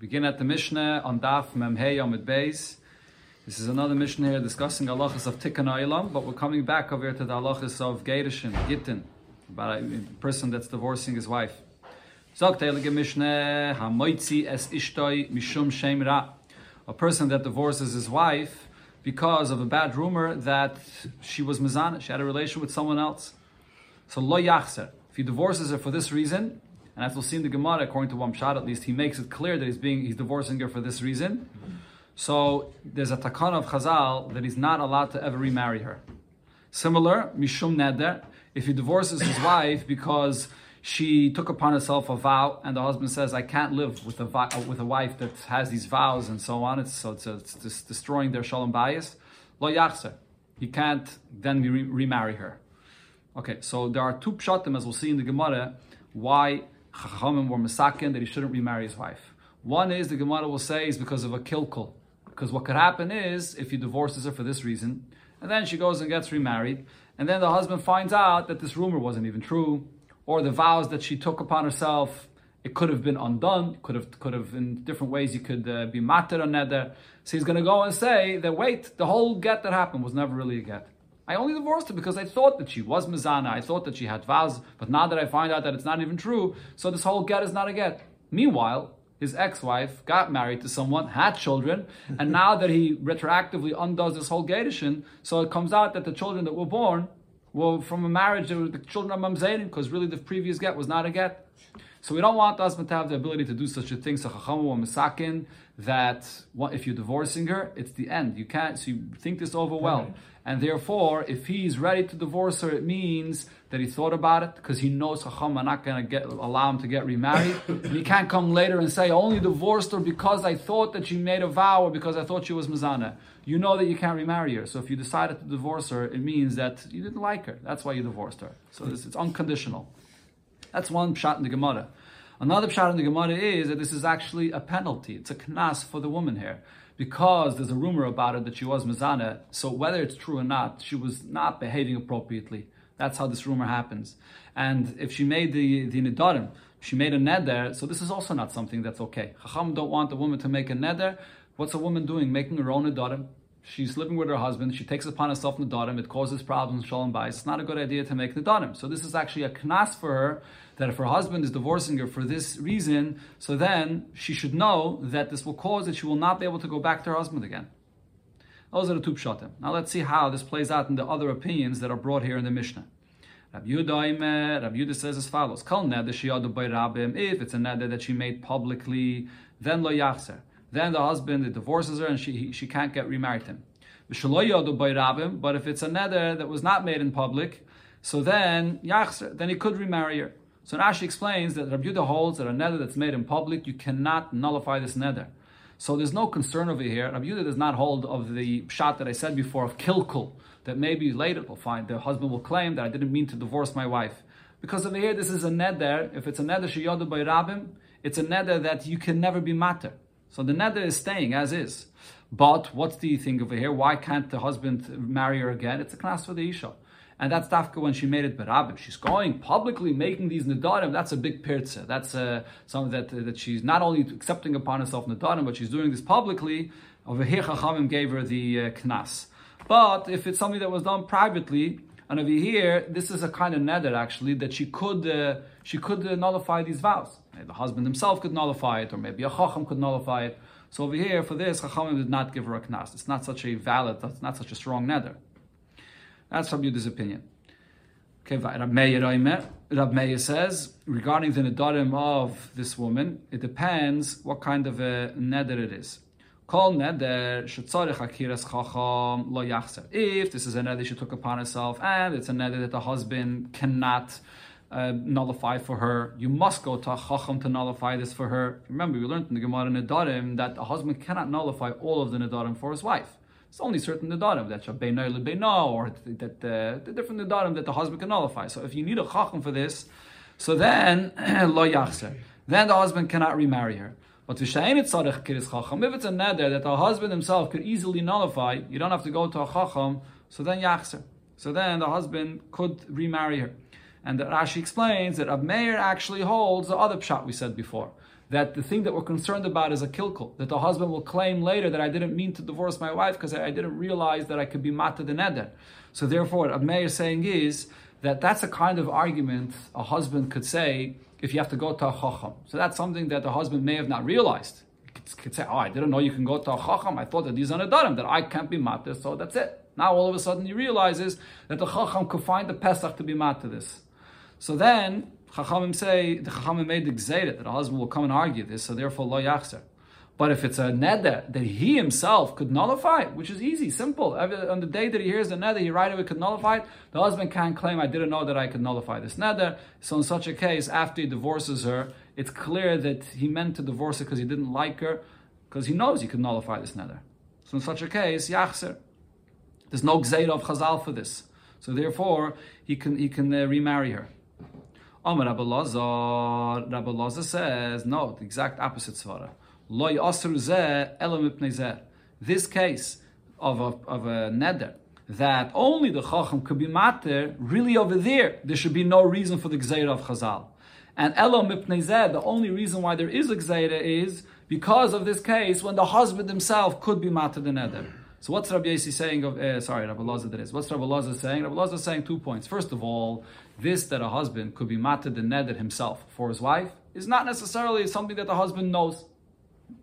Begin at the Mishnah on Daf Mem Hey Yomid Beis. This is another Mishnah here discussing halachas of Tikkun Olam, but we're coming back over here to the halachas of Geirushin, Gittin, about a person that's divorcing his wife. Sagt Heilige Mishnah, Hamoitzi es ishtoi mishum shem. A person that divorces his wife because of a bad rumor that she was mizana, she had a relation with someone else. So lo yachzer. If he divorces her for this reason, and as we'll see in the Gemara, according to Wamshad at least, he makes it clear that he's being he's divorcing her for this reason. So there's a takana of Chazal that he's not allowed to ever remarry her. Similar, Mishum Neder, if he divorces his wife because she took upon herself a vow, and the husband says, "I can't live with a with a wife that has these vows and so on." It's, so it's, it's, destroying their shalom bayis. Lo yachser, he can't then re- remarry her. Okay, so there are two pshatim, as we'll see in the Gemara, why Chachamim were misakin that he shouldn't remarry his wife. One is the Gemara will say is because of a kilkul, because what could happen is if he divorces her for this reason, and then she goes and gets remarried, and then the husband finds out that this rumor wasn't even true, or the vows that she took upon herself it could have been undone, could have could have in different ways you could uh, be matter on neder. So he's going to go and say that wait, the whole get that happened was never really a get. I only divorced her because I thought that she was Mizana. I thought that she had vows, but now that I find out that it's not even true, so this whole get is not a get. Meanwhile, his ex-wife got married to someone, had children, and now that he retroactively undoes this whole Gedishin, so it comes out that the children that were born were from a marriage, they were the children of Mamzedim, because really the previous get was not a get. So we don't want husband to have the ability to do such a thing. So Chacham or Misakin that if you're divorcing her, it's the end. You can't. So you think this over well, right. and therefore, if he's ready to divorce her, it means that he thought about it because he knows Chacham are not going to get allow him to get remarried. and he can't come later and say, I "Only divorced her because I thought that she made a vow or because I thought she was Mizana." You know that you can't remarry her. So if you decided to divorce her, it means that you didn't like her. That's why you divorced her. So it's, it's unconditional. That's one pshat in the Gemara. Another pshat in the Gemara is that this is actually a penalty. It's a knas for the woman here. Because there's a rumor about her that she was mizana, so whether it's true or not, she was not behaving appropriately. That's how this rumor happens. And if she made the, the nidarim, she made a neder, so this is also not something that's okay. Chacham don't want the woman to make a neder. What's a woman doing? Making her own nidarim. She's living with her husband. She takes upon herself nidarim. It causes problems. Shalom bayis. It's not a good idea to make nidarim. So this is actually a knas for her that if her husband is divorcing her for this reason, so then she should know that this will cause that she will not be able to go back to her husband again. Those are the two pshatim. Now let's see how this plays out in the other opinions that are brought here in the Mishnah. Rabbi Yehuda, Rabbi says as follows: Kol neder sheyadu by rabim. If it's a neder that she made publicly, then lo yachzer. Then the husband divorces her and she she can't get remarried him. But if it's a neder that was not made in public, so then yachzer, then he could remarry her. So Rashi explains that Rabbi Yehuda holds that a neder that's made in public, you cannot nullify this neder. So there's no concern over here. Rabbi Yehuda does not hold of the shot that I said before of kilkul, that maybe later we'll find the husband will claim that I didn't mean to divorce my wife. Because over here, this is a neder. If it's a neder sheyodu by rabbim, it's a neder that you can never be matter. So the neder is staying as is. But what's the thing over here? Why can't the husband marry her again? It's a knas for the isha. And that's Dafka when she made it Barabim. She's going publicly making these Nadarim. That's a big pirza. That's uh, something that, that she's not only accepting upon herself Nadarim, but she's doing this publicly. Over here, Chachamim gave her the uh, Knas. But if it's something that was done privately, and over here, this is a kind of nether actually that she could uh, she could uh, nullify these vows. Maybe the husband himself could nullify it, or maybe a chacham could nullify it. So over here, for this, chachamim did not give her a knas. It's not such a valid, it's not such a strong nether. That's Rabbi Yehuda's opinion. Okay, Rab Meir, says regarding the nedarim of this woman, it depends what kind of a neder it is. Kol neder lo. If this is a neder she took upon herself, and it's a neder that the husband cannot uh, nullify for her, you must go to chacham to nullify this for her. Remember, we learned in the Gemara Nedarim that a husband cannot nullify all of the nedarim for his wife. It's only certain nedarim that shabeino lebeino, or that uh, the different nedarim that the husband can nullify. So if you need a chacham for this, so then lo yachser. then the husband cannot remarry her. But if it's a neder that the husband himself could easily nullify, you don't have to go to a chacham. So then yachser. So then the husband could remarry her. And the Rashi explains that Ab Meir actually holds the other pshat we said before that the thing that we're concerned about is a kilkul, that the husband will claim later that I didn't mean to divorce my wife because I, didn't realize that I could be mata the neder. So therefore, what Abmeir is saying is that that's a kind of argument a husband could say if you have to go to a chacham. So that's something that the husband may have not realized. He could, could say, oh, I didn't know you can go to a chacham. I thought that these are nedarim, that I can't be mata, so that's it. Now all of a sudden he realizes that the chacham could find the Pesach to be mata this. So then Chachamim say the Chachamim made the gzeiret that a husband will come and argue this, so therefore lo yachzer. But if it's a neder that he himself could nullify, which is easy, simple. On the day that he hears the neder, he right away could nullify it. The husband can't claim, I didn't know that I could nullify this neder. So in such a case, after he divorces her, it's clear that he meant to divorce her because he didn't like her, because he knows he could nullify this neder. So in such a case, yachzer. There's no gzeira of chazal for this. So therefore, he can, he can uh, remarry her. Amar Rabbi Lazar, Rabbi Lazar says, no, the exact opposite svara. Lo yasru zeh elam. This case of a, of a neder, that only the chacham could be mater, really over there, there should be no reason for the gzeira of chazal. And elam the only reason why there is a gzeira is because of this case when the husband himself could be mater the neder. So what's Rabbi Yossi saying of, uh, sorry, Rabbi Lazar that is. What's Rabbi Lazar saying? Rabbi Lazar is saying two points. First of all, this that a husband could be mated the neder himself for his wife is not necessarily something that the husband knows.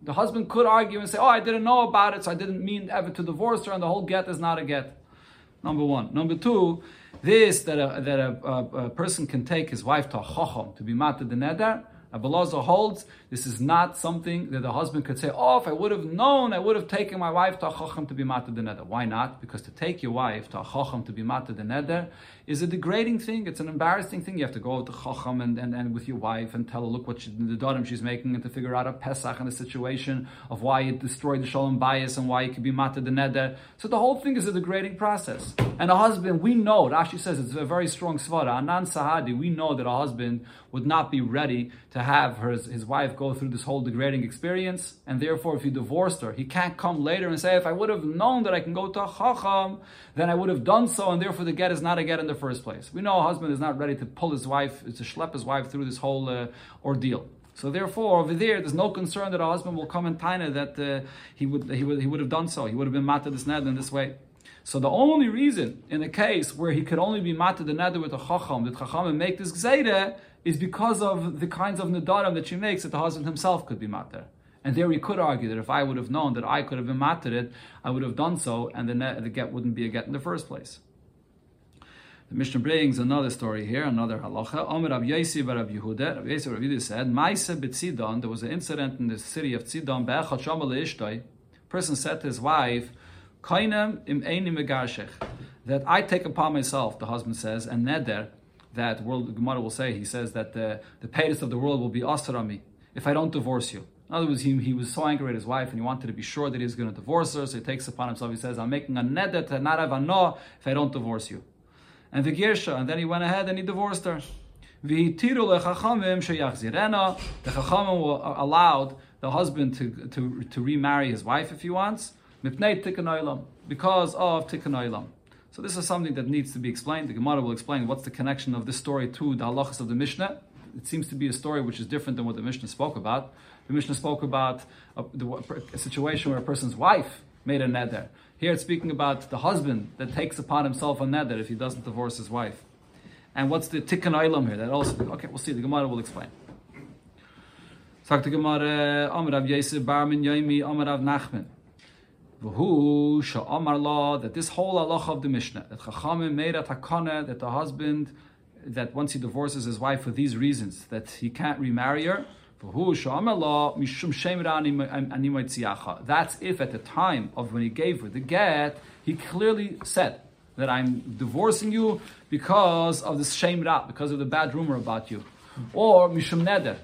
The husband could argue and say, oh, I didn't know about it, so I didn't mean ever to divorce her, and the whole get is not a get. Number one. Number two, this that a, that a, a, a person can take his wife to a chacham to be mated the neder, Abelazar holds this is not something that the husband could say, oh, if I would have known, I would have taken my wife to a chacham to be mated the neder. Why not? Because to take your wife to a chacham to be mated the neder is a degrading thing. It's an embarrassing thing. You have to go to chacham and, and, and with your wife and tell her, look what she, the darim she's making and to figure out a Pesach and the situation of why it destroyed the shalom bias and why it could be mated the neder. So the whole thing is a degrading process. And a husband, we know, Rashi says it's a very strong svara. Anan Sahadi, we know that a husband would not be ready to have her, his wife go through this whole degrading experience, and therefore, if he divorced her, he can't come later and say, if I would have known that I can go to a chacham, then I would have done so, and therefore the get is not a get in the first place. We know a husband is not ready to pull his wife, to schlep his wife through this whole uh, ordeal. So therefore, over there, there's no concern that a husband will come and taina that uh, he would he would he would have done so. He would have been matter this ned in this way. So the only reason in a case where he could only be matter the nether with a chacham, that chacham make this gzeire, is because of the kinds of nedarim that she makes that the husband himself could be matter. And there we could argue that if I would have known that I could have been matter it, I would have done so, and the, the get wouldn't be a get in the first place. The Mishnah brings another story here, another halacha. Omer Rav Yossi Rav Yehuda. Rav Yossi Rav Yehuda said, "Ma'ase b'Tzidon." There was an incident in the city of Tzidon. Be'echad shamal leishtoi. Person said to his wife, "Kainem im eini megarshech." That I take upon myself, the husband says, and neder that world Gemara will say, he says that the, the paytas of the world will be asarami if I don't divorce you. In other words, he, he was so angry at his wife and he wanted to be sure that he was going to divorce her, so he takes upon himself, he says, I'm making a neder to not have a no if I don't divorce you. And the Girsha, and then he went ahead and he divorced her. The Chachamim allowed the husband to, to, to remarry his wife if he wants, because of Tikkun so this is something that needs to be explained. The Gemara will explain what's the connection of this story to the halachas of the Mishnah. It seems to be a story which is different than what the Mishnah spoke about. The Mishnah spoke about a, a situation where a person's wife made a neder. Here it's speaking about the husband that takes upon himself a neder if he doesn't divorce his wife. And what's the tikkun olam here? That also okay, we'll see. The Gemara will explain. Sagt the Gemara, Amrav Yosef Barmin Yoimi Amrav Nachman. V'hu sha'amar law, that this whole halacha of the Mishnah, that Chachamim made a takana, that the husband, that once he divorces his wife for these reasons, that he can't remarry her, That's if at the time of when he gave her the get, he clearly said that I'm divorcing you because of this shame ra, because of the bad rumor about you. Or mishum neder,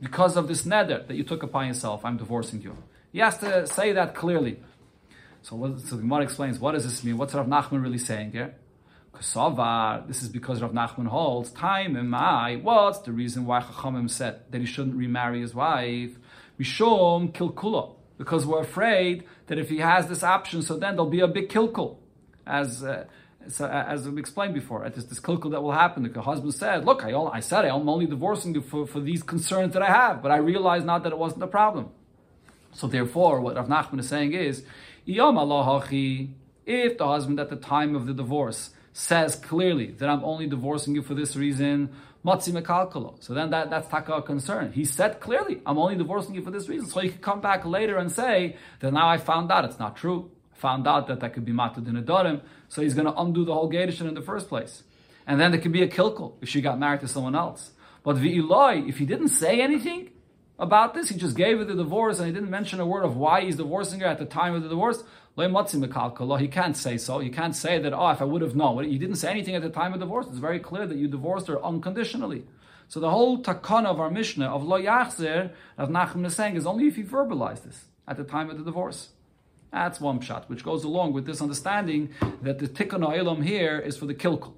because of this neder that you took upon yourself, I'm divorcing you. He has to say that clearly. So, what, so the Gemara explains, what does this mean? What's Rav Nachman really saying here? Kasavar, this is because Rav Nachman holds, time in my, what's the reason why Chachamim said that he shouldn't remarry his wife? Mishom kilkula. Because we're afraid that if he has this option, so then there'll be a big kilkul. As uh, so, as we explained before, at this, this kilkel that will happen, the husband said, "Look, I, all, I said I'm only divorcing you for, for these concerns that I have, but I realized now that it wasn't a problem." So therefore, what Rav Nachman is saying is, if the husband at the time of the divorce says clearly that I'm only divorcing you for this reason, matzi mekalkalo. So then that, that's taka concern. He said clearly, I'm only divorcing you for this reason. So he could come back later and say that now I found out it's not true. Found out that that could be matad in a darim. So he's going to undo the whole Gedishin in the first place. And then there could be a kilkel if she got married to someone else. But v'iloi, if he didn't say anything about this, he just gave her the divorce and he didn't mention a word of why he's divorcing her at the time of the divorce. He can't say so. He can't say that, oh, if I would have known. You didn't say anything at the time of divorce. It's very clear that you divorced her unconditionally. So the whole takana of our Mishnah of lo yachzer, of Nachum is saying, is only if you verbalize this at the time of the divorce. That's one shot, which goes along with this understanding that the tikkun ha'ilam here is for the kilkul.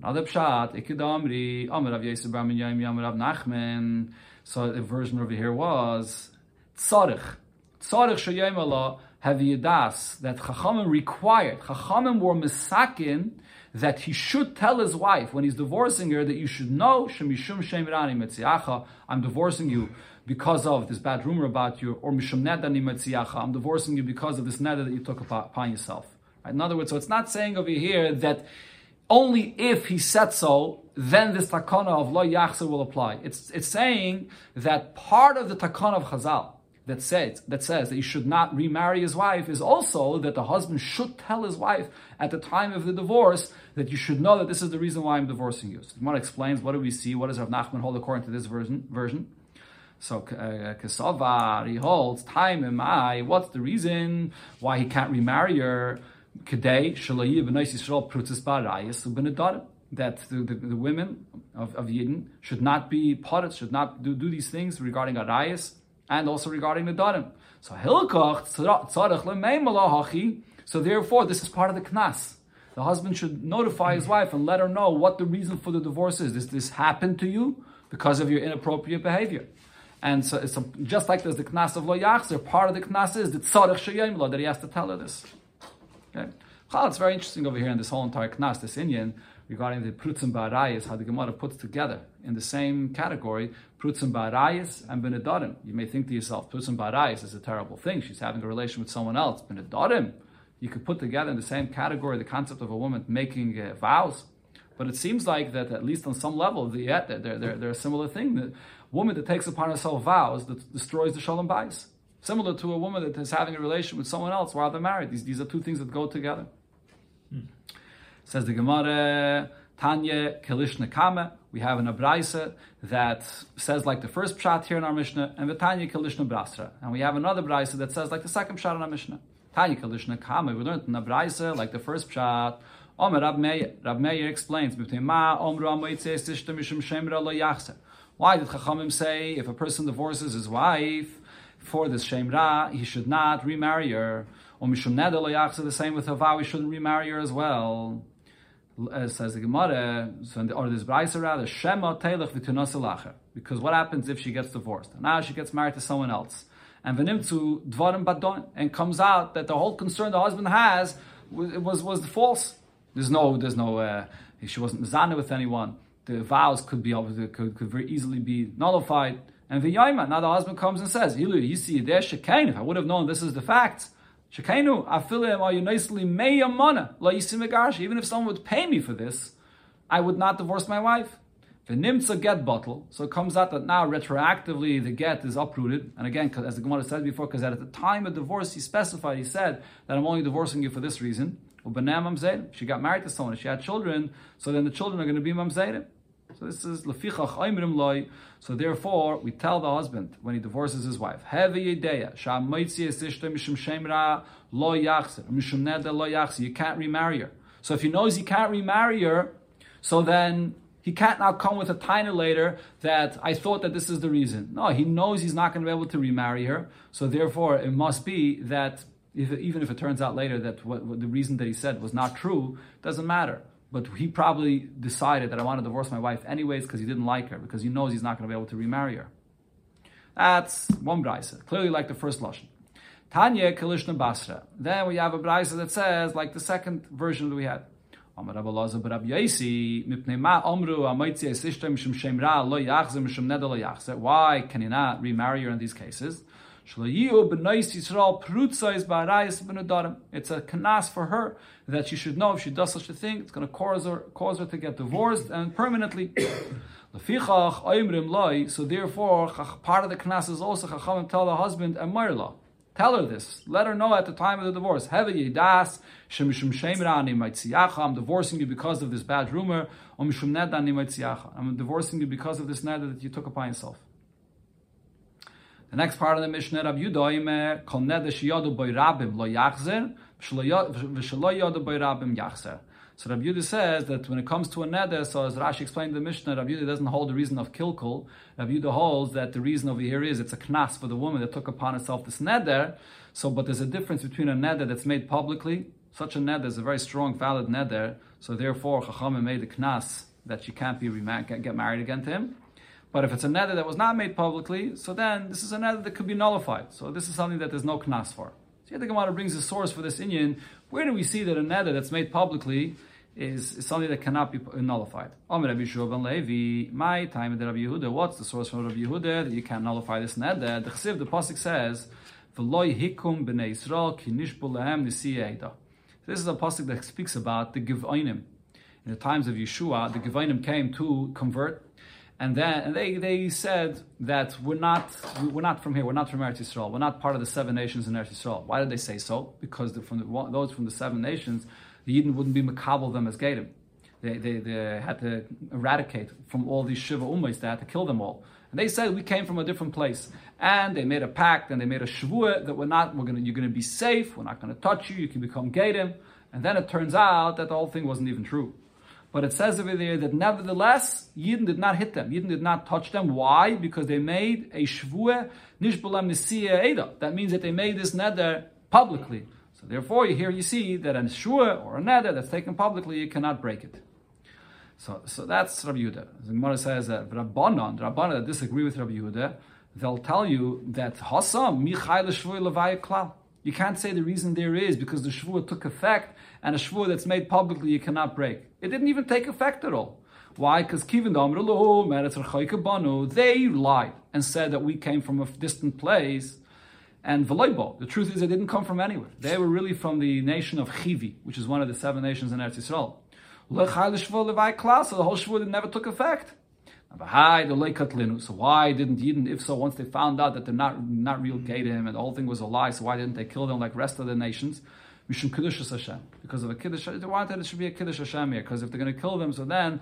Another pshat, ikidamri, amar Rav Yisrael bar Minyam, amar Rav Nachman. So the version over here was tzarich. Tzarich Allah have yadas that Chachamim required. Chachamim were misakin that he should tell his wife when he's divorcing her that you should know shemishum shemirani metziacha. I'm divorcing you because of this bad rumor about you, or mishum nedani metziacha. I'm divorcing you because of this neder that you took upon yourself. Right? In other words, so it's not saying over here that only if he said so, then this takana of lo yachzer will apply. It's, it's saying that part of the takana of Chazal that says that says that he should not remarry his wife is also that the husband should tell his wife at the time of the divorce that you should know that this is the reason why I'm divorcing you. So the Gemara explains what do we see? What does Rav Nachman hold according to this version? Version. So Kesavar, uh, he holds time in my. What's the reason why he can't remarry her? That the, the, the, women of, of Yidden should not be potted, should not do, do these things regarding arayis and also regarding the darim. So hilkach tzarech So therefore, this is part of the knas. The husband should notify his wife and let her know what the reason for the divorce is. Does this happen to you because of your inappropriate behavior? And so it's a, just like there's the knas of lo yachzer, part of the knas is the tzarech sheyim that he has to tell her this. Okay. It's very interesting over here in this whole entire knas, this Indian, regarding the prutzim ba'arayis, how the Gemara puts together in the same category prutzim ba'arayis and benedarim. You may think to yourself, prutzim ba'arayis is a terrible thing. She's having a relation with someone else. Benedarim, you could put together in the same category the concept of a woman making uh, vows. But it seems like that at least on some level, the, yeah, they're, they're, they're a similar thing. The woman that takes upon herself vows that destroys the shalom bayis. Similar to a woman that is having a relation with someone else while they're married. These, these are two things that go together. Hmm. Says the Gemara, Tanya Kelishna Kame. We have an Abraisa that says like the first pshat here in our Mishnah, and Tanya Kelishna Brasra. And we have another Abraisa that says like the second pshat in our Mishnah. Tanya Kelishna Kame. We learned in Abraisa like the first pshat. Omer Rab Meir. Rab Meir explains, Why did Chachamim say if a person divorces his wife for this shemra, he should not remarry her? Or mishum the same with a vow, he shouldn't remarry her as well uh, says the Gemara, or this Braisa rather, Shema Telech v'tunasalacher. Because what happens if she gets divorced? Now she gets married to someone else. And v'nimtzu dvarim badon, and comes out that the whole concern the husband has was, was, was false. There's no, there's no, uh, she wasn't mizana with anyone. The vows could be, could, could very easily be nullified. And v'yayma, now the husband comes and says, Ilu, you see, there's shekain, if I would have known this is the facts, Shekainu afilim are you nicely meyamana la yisimegash. Even if someone would pay me for this, I would not divorce my wife. The nimtza get bottle, so it comes out that now retroactively the get is uprooted. And again, as the Gemara said before, because at the time of divorce he specified, he said that I'm only divorcing you for this reason. She got married to someone, she had children, so then the children are going to be mamzeidim. So this is lefichach oimrim loy. So therefore, we tell the husband when he divorces his wife, heavy yedeya shamoitzi esishta mishum shemra lo yachzer mishum neda lo yachzer. You can't remarry her. So if he knows he can't remarry her, so then he can't now come with a tiny later that I thought that this is the reason. No, he knows he's not going to be able to remarry her. So therefore, it must be that if, even if it turns out later that what, what the reason that he said was not true, doesn't matter but he probably decided that I want to divorce my wife anyways because he didn't like her, because he knows he's not going to be able to remarry her. That's one brisa, clearly like the first lashon. Tanya Kalishna Basra. Then we have a brisa that says, like the second version that we had. Why can you not remarry her in these cases? It's a kanas for her that she should know if she does such a thing, it's going to cause her, cause her to get divorced and permanently. So therefore, part of the knas is also chachamim tell the husband and Marla. Tell her this. Let her know at the time of the divorce. I'm divorcing you because of this bad rumor. I'm divorcing you because of this neder that you took upon yourself. The next part of the Mishnah, Rabbi Yudoim, kol neder shiyadu boy rabim lo yachzer, v'shelo yadu boy rabim yachzer. So Rabbi Yudah says that when it comes to a neder, so as Rashi explained in the Mishnah, Rabbi Yudah doesn't hold the reason of kilkul. Rabbi Yudah holds that the reason over here is it's a knas for the woman that took upon herself this neder. So, but there's a difference between a neder that's made publicly. Such a neder is a very strong, valid neder. So therefore, Chachamim made a knas that she can't be get married again to him. But if it's a neder that was not made publicly, so then this is a neder that could be nullified. So this is something that there's no knas for. So here the Gemara brings a source for this Indian. Where do we see that a neder that's made publicly is, is something that cannot be nullified? Omer Rabbi ben Levi, my time of Rabbi Yehuda. What's the source from Rabbi Yehuda that you can't nullify this neder? The Chsiv, the pasuk says, "V'loy hikum b'nei Yisrael ki nishbu lehem This is a pasuk that speaks about the Givonim. In the times of Yeshua, the Givonim came to convert and then and they, they said that we're not we're not from here. We're not from Eretz Yisrael. We're not part of the seven nations in Eretz Yisrael. Why did they say so? Because from the, those from the seven nations, the Eden wouldn't be makabel them as Gadim. They, they, they had to eradicate from all these Shiva Ummahs. They had to kill them all. And they said we came from a different place. And they made a pact and they made a shvuah that we're not, we're gonna, you're to be safe. We're not to touch you. You can become Gadim. And then it turns out that the whole thing wasn't even true. But it says over there that nevertheless, Yidden did not hit them. Yidden did not touch them. Why? Because they made a shvuah nishbalam nisiya eda. That means that they made this neder publicly. So therefore, here you see that a shvuah or a neder that's taken publicly, you cannot break it. So, so that's Rabbi Yehuda. The Gemara says that Rabbanon, Rabbanon that disagree with Rabbi Yehuda, they'll tell you that Hasam michayla shvuah levaya klal. You can't say the reason there is because the shvuah took effect, and a shvuah that's made publicly you cannot break. It didn't even take effect at all. Why? Because they lied and said that we came from a distant place. And Veloibo, the truth is they didn't come from anywhere. They were really from the nation of Chivi, which is one of the seven nations in Eretz Yisrael. So the whole shvuah never took effect. So why didn't Yidden, if so, once they found out that they're not not real Gadim and the whole thing was a lie, so why didn't they kill them like rest of the nations? Mishum Kiddush Hashem. Because of a Kiddush, they wanted it should be a Kiddush Hashem here, because if they're going to kill them, so then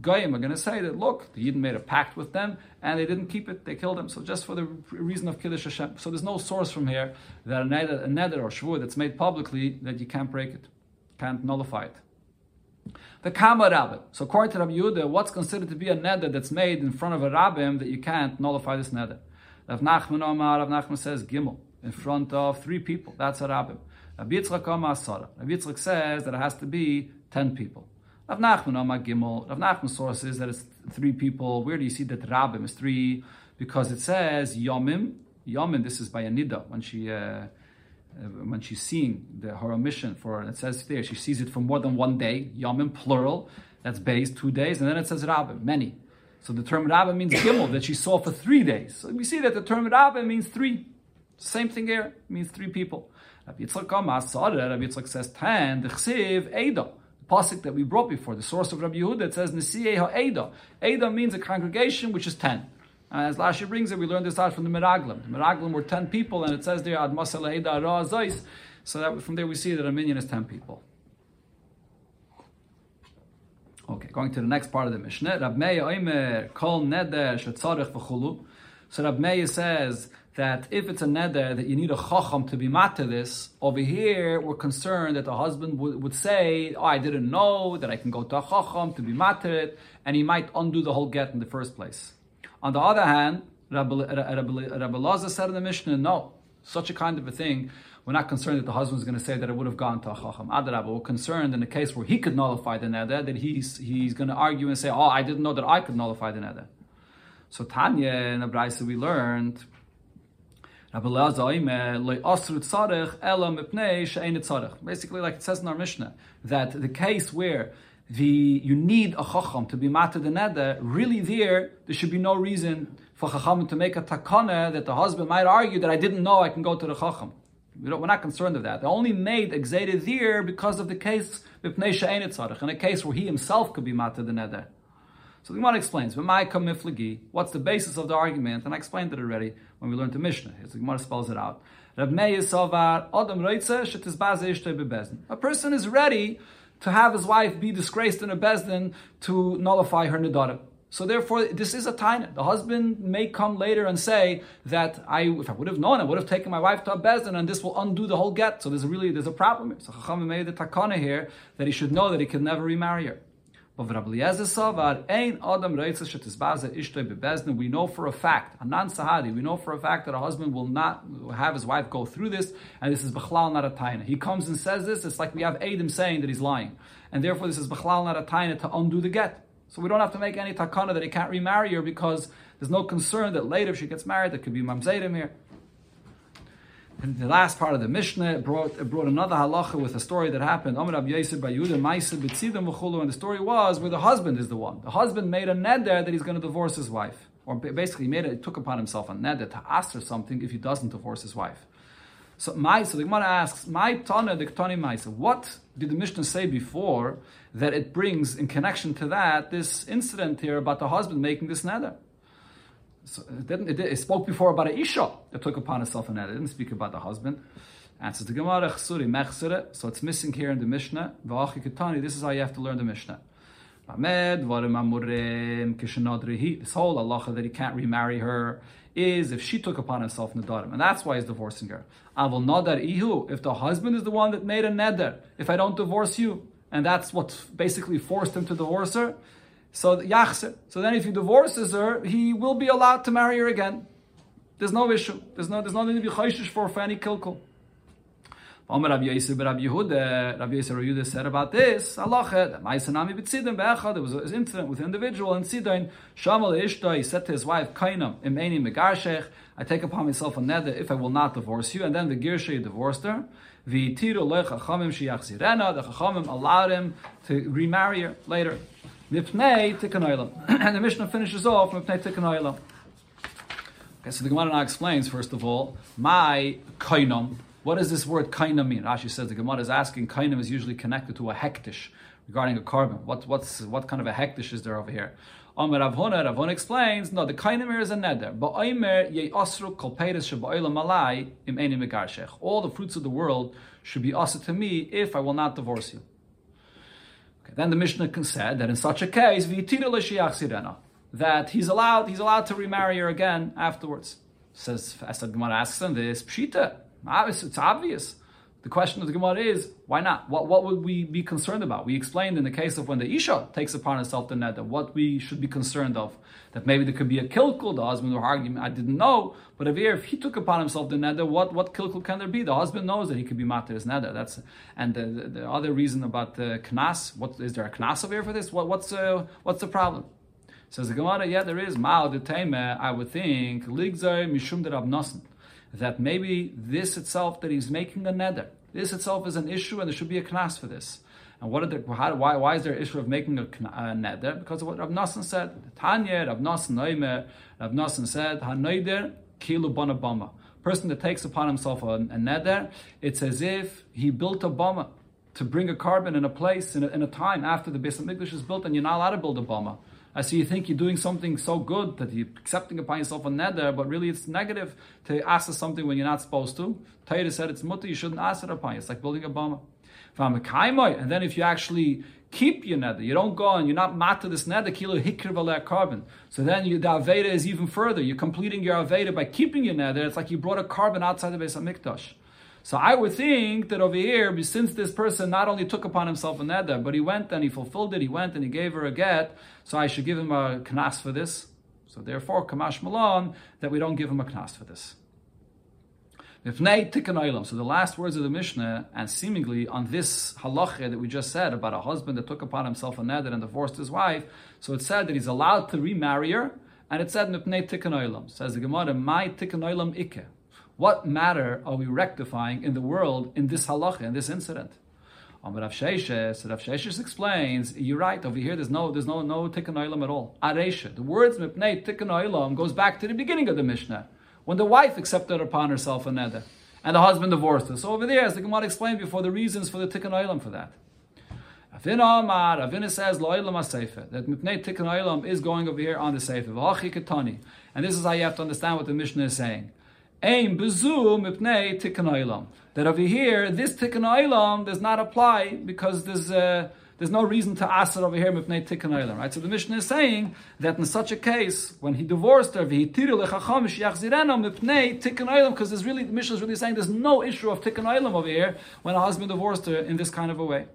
Goyim are going to say that, look, the Yidden made a pact with them, and they didn't keep it, they killed them, so just for the reason of Kiddush Hashem. So there's no source from here that a neder, a neder or shvur that's made publicly, that you can't break it, can't nullify it. The Kama Rabbim. So according to Rabbi Yehuda, what's considered to be a neder that's made in front of a Rabbim that you can't nullify this neder? Rav Nachman Omar, Rav Nachman says Gimel, in front of three people. That's a Rabbim. Rabbi Yitzchak Omar. Rabbi Yitzchak says that it has to be ten people. Rav Nachman Omar Gimel. Rav is that it's three people. Where do you see that Rabbim is three? Because it says Yomim. Yomim, this is by Anida, when she... Uh, uh, when she's seeing the, her omission for it says there she sees it for more than one day yomim plural that's based two days and then it says rabbi many so the term rabbi means gimel that she saw for three days so we see that the term rabbi means three same thing here means three people Rabbi Yitzchak Rabbi Yitzchak says ten the chsiv pasuk that we brought before the source of Rabbi Yehuda it says nisiyeh ha'eda eda means a congregation which is ten uh, as Rashi brings it, we learned this out from the Miraglim. The Miraglim were 10 people, and it says there, Ad Masalaida So that from there we see that a minyan is 10 people. Okay, going to the next part of the Mishnah. Rab Meir Oimer Kol Neder Shetzarech V'chulu. So Rab Meir says that if it's a neder that you need a chacham to be mat to this, over here we're concerned that the husband would, would say, "Oh, I didn't know that I can go to a chacham to be mat to it," and he might undo the whole get in the first place. On the other hand, Rabbi, Rabbi, said in the Mishnah, no, such a kind of a thing, we're not concerned that the husband is going to say that it would have gone to a chacham. Adarabba, we're concerned in the case where he could nullify the neder, that he's he's going to argue and say, oh, I didn't know that I could nullify the neder. So Tanya in the Brisa we learned, Basically, like it says in our Mishnah, that the case where the you need a chacham to be matter the neder, really there, there should be no reason for chacham to make a takana that the husband might argue that I didn't know I can go to the chacham. We are not concerned of that. They only made exated there because of the case in a case where he himself could be matter the neder. So the Gemara explains, what's the basis of the argument? And I explained it already when we learned the Mishnah. Here, the Gemara spells it out. A person is ready to have his wife be disgraced in a bezdin to nullify her nidara. So therefore, this is a taina. The husband may come later and say that I, if I would have known, I would have taken my wife to a bezdin, and this will undo the whole get. So there's really there's a problem here. So Chacham made the takana here that he should know that he can never remarry her. We know for a fact, Anan Sahadi, we know for a fact that a husband will not have his wife go through this, and this is Bechlal not a taina. He comes and says this, it's like we have Adam saying that he's lying. And therefore this is Bechlal not a taina to undo the get. So we don't have to make any takana that he can't remarry her because there's no concern that later if she gets married, there could be mamzedim here. The last part of the Mishnah brought, brought another halacha with a story that happened. And the story was where the husband is the one. The husband made a neder that he's going to divorce his wife. Or basically made it, took upon himself a neder to ask her something if he doesn't divorce his wife. So my so the Gemara asks, my tana the Ketani Maisa, what did the Mishnah say before that it brings in connection to that this incident here about the husband making this neder? So it, didn't, it, it, spoke before about a isha that took upon herself an neder. It didn't speak about the husband. Answers the Gemara, so it's missing here in the Mishnah. This is how you have to learn the Mishnah. This whole halacha that he can't remarry her is if she took upon herself nadarim, and that's why he's divorcing her. Avol ihu, if the husband is the one that made a neder, if I don't divorce you, and that's what basically forced him to divorce her, so yachse. So then if he divorces her, he will be allowed to marry her again. There's no issue. There's no there's nothing to be chayshish for for any kilkul. Omer Rabbi Yisrael, Rabbi Yehuda, Rabbi Yisrael Yehuda said about this, halacha, Maisanami b'tzidim be'echad, there was an incident with an individual in Sidon, Shamal Ishta, he said to his wife, Kainam, imeni megarshech, I take upon myself a neder if I will not divorce you, and then the Girsha divorced her, v'tiru lech achamim sheyachzirena, the chachamim allowed him to remarry her later. Mipnei tikkun And the Mishnah finishes off, Mipnei tikkun Okay, so the Gemara now explains, first of all, my kainam, what does this word kaina mean? Rashi says the Gemara is asking, kainam is usually connected to a hektish regarding a korban. What, what's, what kind of a hektish is there over here? Omer Rav Huna, Rav Huna explains, no, the kainam is a neder. But Omer ye asru kol peiris malai im megarshech. All the fruits of the world should be also to me if I will not divorce you. Okay, then the Mishnah said that in such a case, that he's allowed, he's allowed to remarry her again afterwards. Says, as the Gemara asks him this, pshita. It's obvious. The question of the Gemara is, why not? What, what would we be concerned about? We explained in the case of when the Isha takes upon herself the neder, what we should be concerned of. That maybe there could be a kilkul, the husband will argue, I didn't know. But if, if he took upon himself the neder, what, what kilkul can there be? The husband knows that he could be matir neder. That's, and the, the, the, other reason about the knas, what, is there a knas over here for this? What, what's, uh, what's the problem? Says the Gemara, yeah, there is. Ma'al de I would think, ligzai mishum that maybe this itself, that he's making a neder, this itself is an issue and there should be a knas for this. And what the, how, why, why is there an issue of making a, a neder? Because of what Rav Nassan said. Tanya, Rav Nassan Noimer, Rav Nassan said, Ha-noider kilu bama. Person that takes upon himself a, a neder, it's as if he built a bama to bring a korban in a place, in a, in a time after the Beis Hamikdash is built, and you're not allowed to build a bama. I see you think you're doing something so good that you're accepting upon yourself a neder, but really it's negative to ask for something when you're not supposed to. Tayyid said it's mutter, you shouldn't ask it upon you. It's like building a bama. And then if you actually keep your nether, you don't go and you're not mat to this nether, kilo hikriv korban. So then you, the Aveda is even further. You're completing your Aveda by keeping your nether. It's like you brought a korban outside the base of HaMikdash. So I would think that over here, since this person not only took upon himself a neder, but he went and he fulfilled it, he went and he gave her a get, so I should give him a knas for this. So therefore, kamash malon, that we don't give him a knas for this. So the last words of the Mishnah, and seemingly on this halacha that we just said about a husband that took upon himself a neder and divorced his wife, so it said that he's allowed to remarry her, and it said mipnei tikkun Says the Gemara, my tikkun ike. What matter are we rectifying in the world in this halacha, in this incident? Amar Rav Sheshes, explains, you're right, over here there's no there's no no tikkun oilam at all. Aresha, the words mipnei tikkun oilam goes back to the beginning of the Mishnah, when the wife accepted upon herself a neder, and the husband divorced her. So over there, as the Gemara explained before, the reasons for the tikkun oilam for that. Avina Amar, Avina says, Lo Olam that Mipnei Tikkun Olam is going over here on the Sefer. V'hachi Ketani. And this is how you have to understand what the Mishnah is saying. Aim Bezu Mipnei Tikkun Olam. That over here, this Tikkun Olam does not apply because there's uh, there's no reason to ask it over here Mipnei Tikkun Olam, right? So the Mishnah is saying that in such a case, when he divorced her, V'hitiru Lechacham Shiachzirena Mipnei Tikkun Olam, because there's really, the Mishnah is really saying there's no issue of Tikkun Olam over here when a husband divorced her in this kind of a way.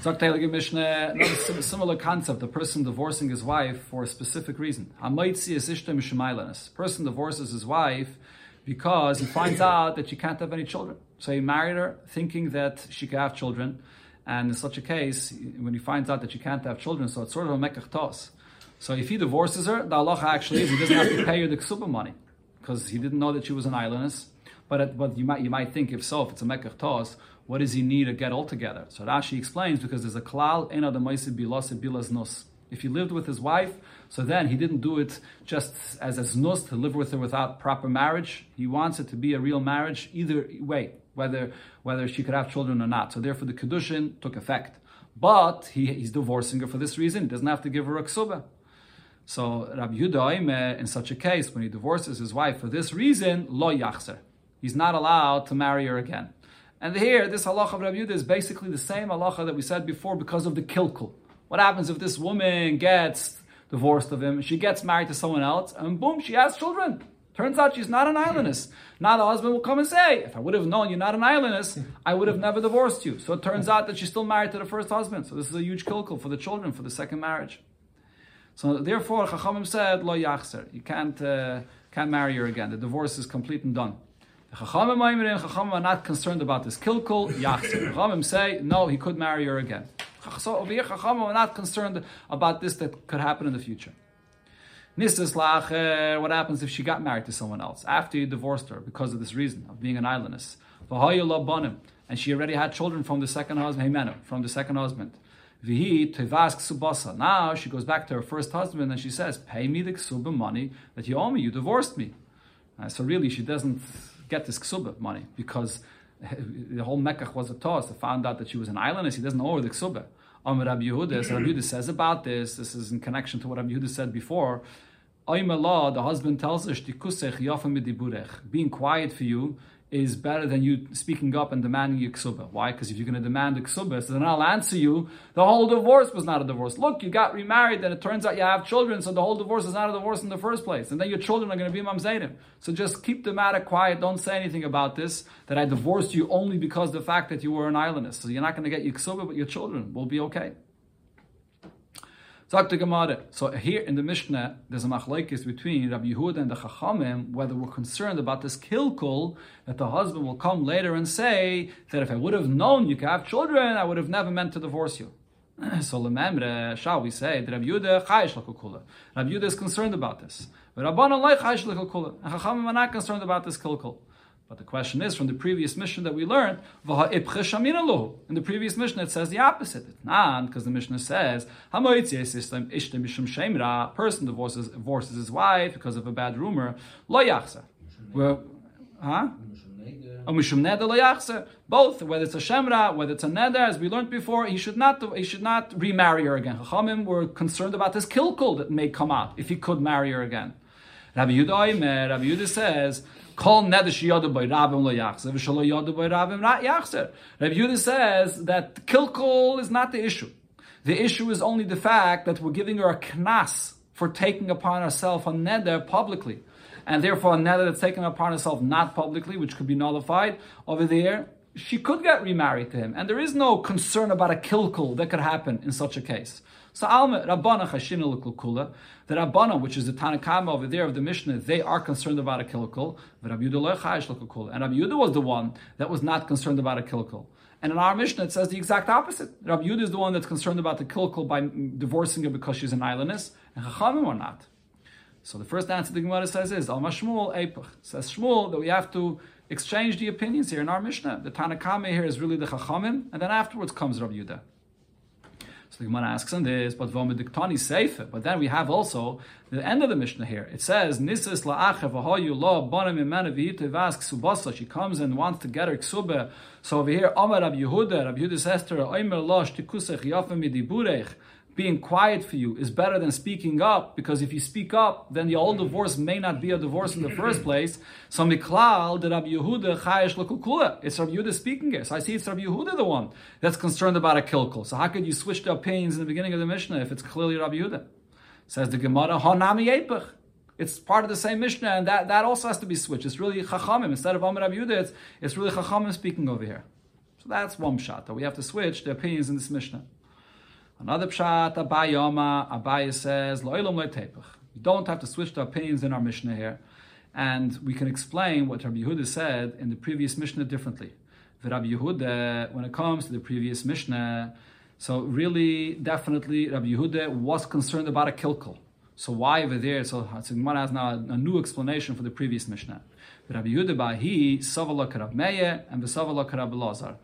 Sagt Heilige Mishnah, another similar concept, a person divorcing his wife for a specific reason. A person divorces his wife because he finds out that she can't have any children. So he married her thinking that she could have children. And in such a case, when he finds out that she can't have children, so it's sort of a mekach tos. So if he divorces her, the Allah actually is he doesn't have to pay her the ksuba money because he didn't know that she was an aylonis. But, but you might you might think if so, if it's a mekach tos, what does he need to get altogether? So Rashi explains because there's a klal ena bilas nos. If he lived with his wife, so then he didn't do it just as a znus to live with her without proper marriage. He wants it to be a real marriage either way, whether whether she could have children or not. So therefore, the kedushin took effect. But he, he's divorcing her for this reason. He doesn't have to give her a ksuba. So Rabbi Yudah, in such a case, when he divorces his wife for this reason, lo yachzer. He's not allowed to marry her again. And here, this halacha of Rabbi Yehuda is basically the same halacha that we said before because of the kilkul. What happens if this woman gets divorced of him, she gets married to someone else, and boom, she has children. Turns out she's not an aylonis. Now the husband will come and say, if I would have known you're not an aylonis, I would have never divorced you. So it turns out that she's still married to the first husband. So this is a huge kilkul for the children, for the second marriage. So therefore, Chachamim said, lo yachzer. You can't, uh, can't marry her again. The divorce is complete and done. The Chachamim Chachamim are not concerned about this kilkul yachzer. Chachamim say no, he could marry her again. So over here, Chachamim are not concerned about this that could happen in the future. Nisas lacher, what happens if she got married to someone else after you divorced her because of this reason of being an aylonis? And she already had children from the second husband, from the second husband. Now she goes back to her first husband and she says, "Pay me the ksuba money that you owe me. You divorced me." Uh, so really, she doesn't get this ksuba money because the whole Mekach was a toss. They found out that she was an aylonis. He doesn't know her the ksuba. Amr Rabbi Yehuda, so Rabbi Yehuda says about this. This is in connection to what Rabbi Yehuda said before. the husband tells her, being quiet for you is better than you speaking up and demanding your ksuba. Why? Because if you're going to demand a ksuba, so then I'll answer you, the whole divorce was not a divorce. Look, you got remarried, and it turns out you have children, so the whole divorce is not a divorce in the first place. And then your children are going to be mamzaydim. So just keep the matter quiet. Don't say anything about this, that I divorced you only because the fact that you were an aylonis. So you're not going to get your ksuba, but your children will be okay. Gemara. So here in the Mishnah, there's a machlekes between Rabbi Yehuda and the Chachamim, whether we're concerned about this kilkul, that the husband will come later and say that if I would have known you could have children, I would have never meant to divorce you. so lememre, shall we say that Rabbi Yehuda chayish lakukula? Rabbi Yehuda is concerned about this. But Rabbanon like chayish lakukula. And Chachamim are not concerned about this kilkul. But the question is, from the previous Mishnah that we learned, in the previous Mishnah it says the opposite. It's not, because the Mishnah says, person divorces, divorces his wife because of a bad rumor, lo yachsa. Huh? Oh, Both, whether it's a shemra, whether it's a neder, as we learned before, he should not he should not remarry her again. Chachamim were concerned about this kilkul that may come out if he could marry her again. Rabbi Yudah, Rabbi Yudah says Kol nedish yodu by rabim lo yachzer, v'shalo yodu by rabim yachzer. Rabbi Yehuda says that kilkul is not the issue. The issue is only the fact that we're giving her a knas for taking upon herself a neder publicly. And therefore, a neder that's taken upon herself not publicly, which could be nullified, over there, she could get remarried to him. And there is no concern about a kilkul that could happen in such a case. So Alma Rabbana Chashina Kula, the Rabbana, which is the Tanakama over there of the Mishnah, they are concerned about a kilkul. But Rabbi Yehuda And Rabbi Yehuda was the one that was not concerned about a kilkul. And in our Mishnah, it says the exact opposite. Rabbi Yehuda is the one that's concerned about the kilkul by divorcing her because she's an aylonis, and Chachamim are not. So the first answer the Gemara says is Al Mashmuel Eipach. Says Shmuel that we have to exchange the opinions here in our Mishnah. The Tanakame here is really the Chachamim, and then afterwards comes Rabbi Yudah. So the Gemara asks on this, but Vomediktani Seife. But then we have also the end of the Mishnah here. It says, Nisis la'achev lo bonim imena v'hitev ask subasa. She comes and wants to get her. So over here, Amar Rabbi Yehuda, Rabbi Yehuda says to her, Oimer lo shtikusech being quiet for you is better than speaking up because if you speak up, then the old divorce may not be a divorce in the first place. So miklal the Rabbi Yehuda chayesh lekukula. It's Rabbi Yehuda speaking it. So I see it's Rabbi Yehuda the one that's concerned about a kilkul. So how could you switch the opinions in the beginning of the Mishnah if it's clearly Rabbi Yehuda? Says the Gemara, Hanami Epech. It's part of the same Mishnah, and that, that also has to be switched. It's really Chachamim. Instead of Amar Rabbi Yehuda, it's, it's really Chachamim speaking over here. So that's one shot, that we have to switch the opinions in this Mishnah. Another pshat, Abaye Yoma, Abaye says, Lo'ilam tepech. We don't have to switch the opinions in our Mishnah here. And we can explain what Rabbi Yehuda said in the previous Mishnah differently. Rabbi Yehuda, when it comes to the previous Mishnah, so really, definitely, Rabbi Yehuda was concerned about a kilkul. So why over there? So, Gemara has now a, a, new explanation for the previous Mishnah. Rabbi Yehuda Bahi, Savala Karab Meir, and Vesavala Karab Lazar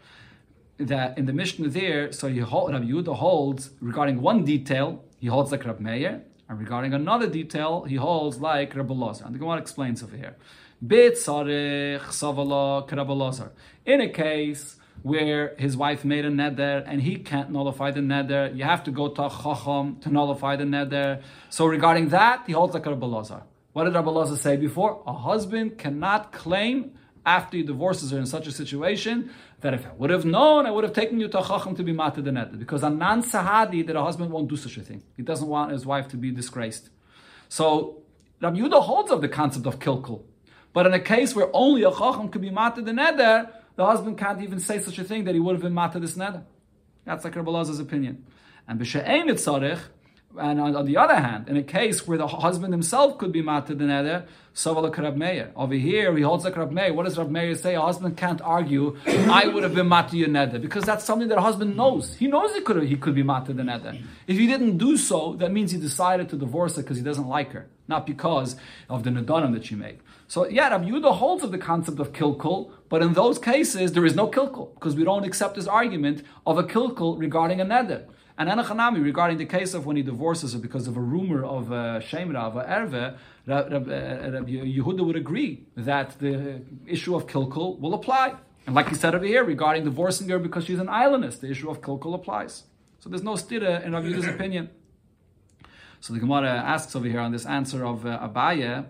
that in the Mishnah there, so you hold, Rabbi Yehuda holds regarding one detail, he holds like Rabbi Meir, and regarding another detail, he holds like Rabbi Lazar. And the Gemara explains over here. In a case where his wife made a neder and he can't nullify the neder, you have to go to a chacham to nullify the neder. So regarding that, he holds like Rabbi Lazar. What did Rabbi Lazar say before? A husband cannot claim after he divorces her in such a situation that if I would have known, I would have taken you to a chacham to be mata the net. Because anan sahadi, that a husband won't do such a thing. He doesn't want his wife to be disgraced. So Rabbi Yudah holds of the concept of kilkul. But in a case where only a chacham could be mata the neder, the husband can't even say such a thing that he would have been mata this neder. That's like Rabbi Lazar's opinion. And b'she'ein tzarech, and on, on, the other hand, in a case where the husband himself could be mated the neder, Savala Rab Meir. Over here, he holds like Rab Meir. What does Rab Meir say? A husband can't argue, I would have been mated your neder. Because that's something that a husband knows. He knows he could, he could be mated the neder. If he didn't do so, that means he decided to divorce her because he doesn't like her, not because of the nedarim that she made. So yeah, Rabbi Yehuda holds of the concept of kilkul, but in those cases, there is no kilkul, because we don't accept his argument of a kilkul regarding a neder. And Enochanami, regarding the case of when he divorces her because of a rumor of uh, Shemra, of Erve, Rabbi Yehuda would agree that the issue of Kilkul will apply. And like he said over here, regarding divorcing her because she's an aylonis, the issue of Kilkul applies. So there's no stira in Rabbi Yehuda's opinion. So the Gemara asks over here on this answer of uh, Abaye,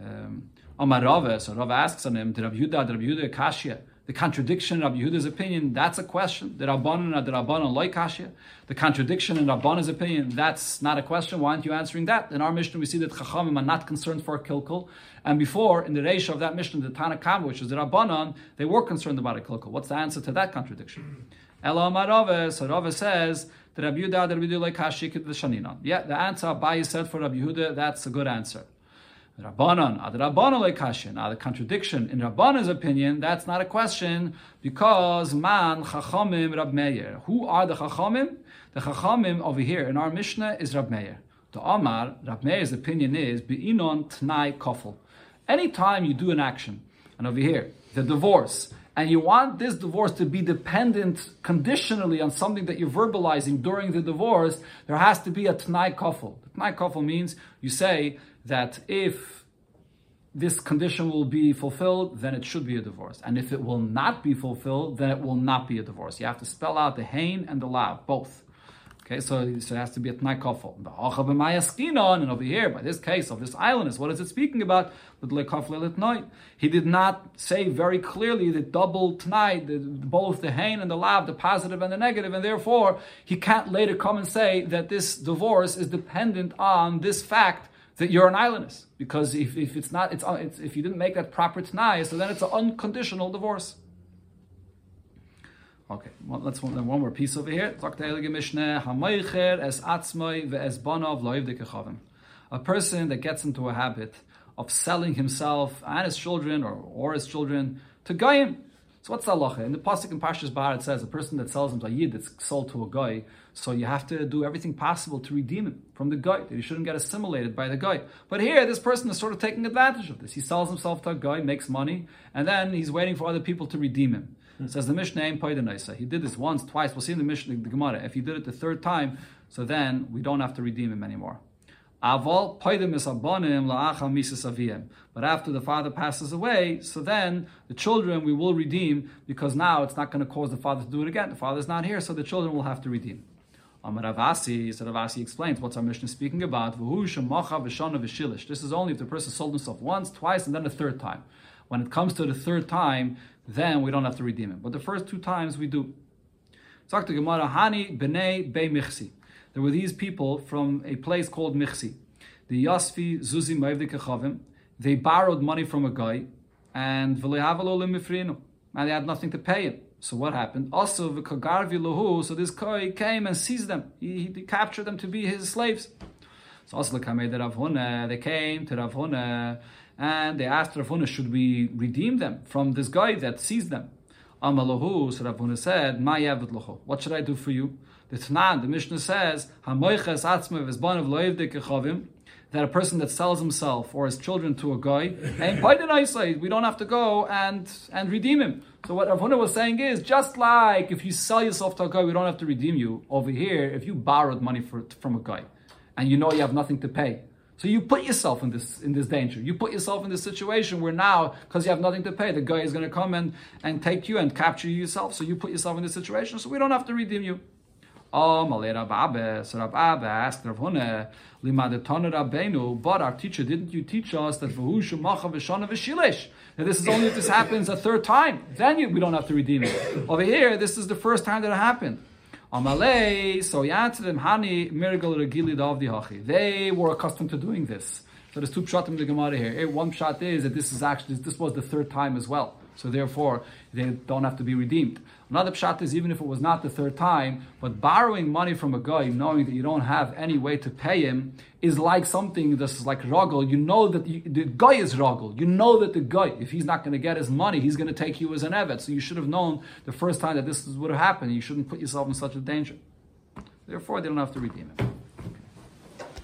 um, Omar Rava, so Rava asks on him, did Rabbi Yehuda, did Rabbi Yehuda Kashya, the contradiction in Rabbi Yehuda's opinion, that's a question. The Rabbanon the Rabbanon loy kashya. The contradiction in Rabbanon's opinion, that's not a question. Why aren't you answering that? In our Mishnah, we see that Chachamim are not concerned for a kilkul. And before, in the ratio of that Mishnah, the Tanna Kamma, which is the Rabbanon, they were concerned about a kilkul. What's the answer to that contradiction? Ela Marave, so Rava says that Rabbi Yehuda, Rabbi Yehuda loy kashya the Shaninon. Yeah, the answer Abaye said for Rabbi Yehuda, that's a good answer. Rabbanon, ad Rabbanon lekashin. Now the contradiction in Rabbanon's opinion, that's not a question because man chachamim Rab Meir. Who are the chachamim? The chachamim over here in our Mishnah is Rab Meir. The Amar, Rab Meir's opinion is beinon tnai kofel. Anytime you do an action, and over here the divorce, and you want this divorce to be dependent conditionally on something that you're verbalizing during the divorce, there has to be a tnai kofel. Tnai kofel means you say that if this condition will be fulfilled, then it should be a divorce. And if it will not be fulfilled, then it will not be a divorce. You have to spell out the hain and the lav, both. Okay, so, so it has to be a tnai kofel. And over here, by this case of this island, is what is it speaking about? He did not say very clearly the double tnai, the, both the hain and the lav, the positive and the negative, and therefore he can't later come and say that this divorce is dependent on this fact that you're an aylonis. Because if, if it's not, it's, uh, it's, if you didn't make that proper t'nai, so then it's an unconditional divorce. Okay, well, let's one, one more piece over here. A person that gets into a habit of selling himself and his children or, or his children to Goyim. So what's the halacha? In the pasuk in Parshas Behar it says a person that sells him a yid that's sold to a goy, so you have to do everything possible to redeem him from the goy. That he shouldn't get assimilated by the goy. But here, this person is sort of taking advantage of this. He sells himself to a goy, makes money, and then he's waiting for other people to redeem him. It says the Mishnah. He did this once, twice. We'll see in the Mishnah, the Gemara. If he did it the third time, so then we don't have to redeem him anymore. But after the father passes away, so then the children we will redeem because now it's not going to cause the father to do it again. The father's not here, so the children will have to redeem. Amar Rav Asi, Ravasi explains what's our Mishnah speaking about. This is only if the person sold himself once, twice, and then a third time. When it comes to the third time, then we don't have to redeem him. But the first two times we do. Talk to Gemara, Hani b'nei be michsi. There were these people from a place called Michsi. The Yasfi Zuzi Ma'ivdik They borrowed money from a goy, and and they had nothing to pay him. So what happened? Also, the so this goy came and seized them. He, he captured them to be his slaves. So also they came to Rav Huna, and they asked Rav Huna, should we redeem them from this goy that seized them? Amalahu, so Rav Huna said, What should I do for you? The Tanan, the Mishnah says, that a person that sells himself or his children to a goy, and we don't have to go and, and redeem him. So what Rav Huna was saying is, just like if you sell yourself to a goy, we don't have to redeem you. Over here, if you borrowed money for, from a goy, and you know you have nothing to pay, so you put yourself in this in this danger. You put yourself in this situation where now, because you have nothing to pay, the goy is going to come and, and take you and capture you yourself. So you put yourself in this situation. So we don't have to redeem you. Oh, Rav Abba, so Rav Abba asked Rav Huna, Limadetana Rabbeinu, but our teacher, didn't you teach us that V'hu Shemacha V'shana V'shilish? Now this is only if this happens a third time, then you, we don't have to redeem it. Over here, this is the first time that it happened. Amalei, so Yatzim Hani Miracle Regili Hachi. They were accustomed to doing this. So there's two pshatim in the Gemara here. One pshat is that this is actually this was the third time as well. So therefore, they don't have to be redeemed. Another pshat is even if it was not the third time, but borrowing money from a goy, knowing that you don't have any way to pay him, is like something that's like rogel. You know that you, the goy is rogel. You know that the goy, if he's not going to get his money, he's going to take you as an eved. So you should have known the first time that this would have happened. You shouldn't put yourself in such a danger. Therefore, they don't have to redeem him.